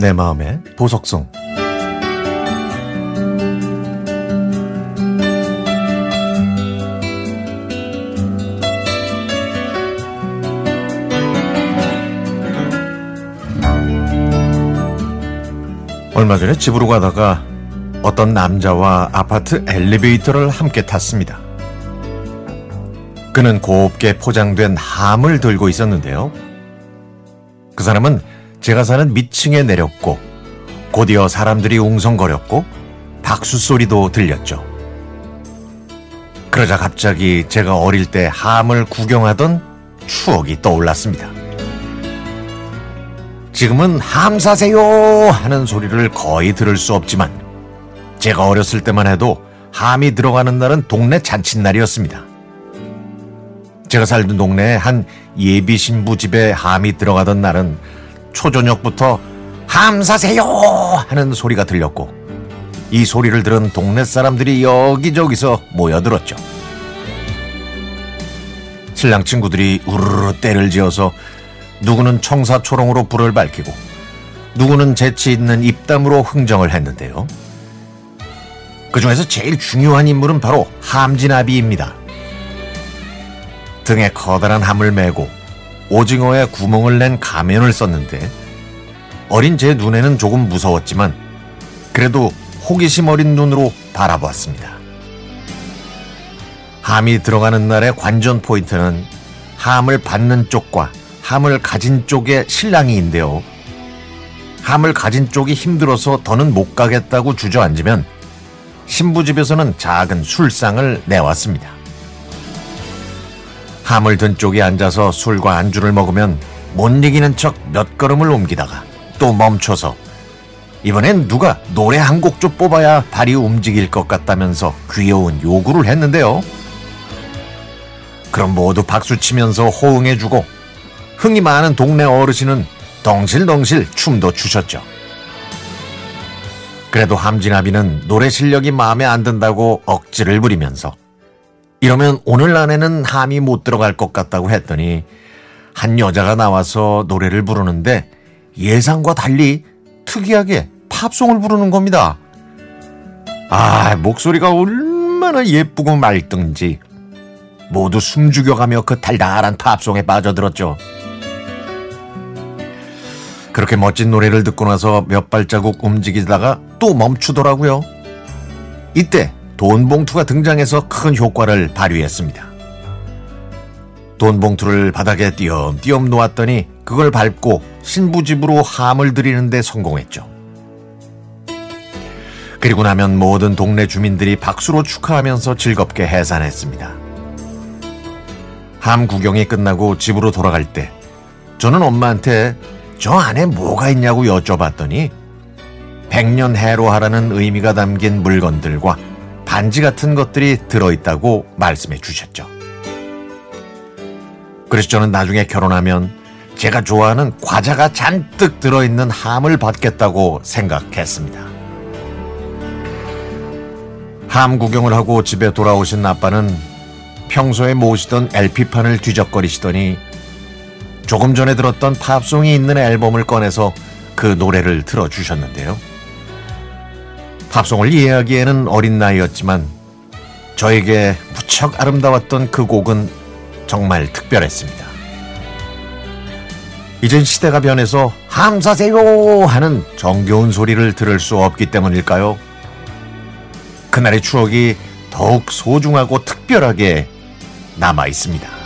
내 마음의 보석성 얼마 전에 집으로 가다가 어떤 남자와 아파트 엘리베이터를 함께 탔습니다. 그는 곱게 포장된 함을 들고 있었는데요. 그 사람은 제가 사는 밑층에 내렸고 곧이어 사람들이 웅성거렸고 박수 소리도 들렸죠. 그러자 갑자기 제가 어릴 때 함을 구경하던 추억이 떠올랐습니다. 지금은 함 사세요 하는 소리를 거의 들을 수 없지만 제가 어렸을 때만 해도 함이 들어가는 날은 동네 잔칫날이었습니다. 제가 살던 동네에 한 예비 신부 집에 함이 들어가던 날은 초저녁부터 함 사세요 하는 소리가 들렸고 이 소리를 들은 동네 사람들이 여기저기서 모여들었죠. 신랑 친구들이 우르르 때를 지어서 누구는 청사초롱으로 불을 밝히고 누구는 재치 있는 입담으로 흥정을 했는데요. 그 중에서 제일 중요한 인물은 바로 함진아비입니다. 등에 커다란 함을 메고 오징어에 구멍을 낸 가면을 썼는데 어린 제 눈에는 조금 무서웠지만 그래도 호기심 어린 눈으로 바라보았습니다. 함이 들어가는 날의 관전 포인트는 함을 받는 쪽과 함을 가진 쪽의 신랑이인데요. 함을 가진 쪽이 힘들어서 더는 못 가겠다고 주저앉으면 신부 집에서는 작은 술상을 내왔습니다. 함을 든 쪽에 앉아서 술과 안주를 먹으면 못 이기는 척 몇 걸음을 옮기다가 또 멈춰서 이번엔 누가 노래 한 곡 좀 뽑아야 발이 움직일 것 같다면서 귀여운 요구를 했는데요. 그럼 모두 박수치면서 호응해주고 흥이 많은 동네 어르신은 덩실덩실 춤도 추셨죠. 그래도 함진아비는 노래 실력이 마음에 안 든다고 억지를 부리면서 이러면 오늘 안에는 함이 못 들어갈 것 같다고 했더니 한 여자가 나와서 노래를 부르는데 예상과 달리 특이하게 팝송을 부르는 겁니다. 아, 목소리가 얼마나 예쁘고 맑든지 모두 숨죽여가며 그 달달한 팝송에 빠져들었죠. 그렇게 멋진 노래를 듣고 나서 몇 발자국 움직이다가 또 멈추더라고요. 이때 돈 봉투가 등장해서 큰 효과를 발휘했습니다. 돈 봉투를 바닥에 띄엄띄엄 놓았더니 그걸 밟고 신부 집으로 함을 들이는데 성공했죠. 그리고 나면 모든 동네 주민들이 박수로 축하하면서 즐겁게 해산했습니다. 함 구경이 끝나고 집으로 돌아갈 때 저는 엄마한테 저 안에 뭐가 있냐고 여쭤봤더니 백년 해로하라는 의미가 담긴 물건들과 반지 같은 것들이 들어있다고 말씀해 주셨죠. 그래서 저는 나중에 결혼하면 제가 좋아하는 과자가 잔뜩 들어있는 함을 받겠다고 생각했습니다. 함 구경을 하고 집에 돌아오신 아빠는 평소에 모시던 LP판을 뒤적거리시더니 조금 전에 들었던 팝송이 있는 앨범을 꺼내서 그 노래를 틀어주셨는데요. 팝송을 이해하기에는 어린 나이였지만 저에게 무척 아름다웠던 그 곡은 정말 특별했습니다. 이젠 시대가 변해서 함사세요 하는 정겨운 소리를 들을 수 없기 때문일까요? 그날의 추억이 더욱 소중하고 특별하게 남아 있습니다.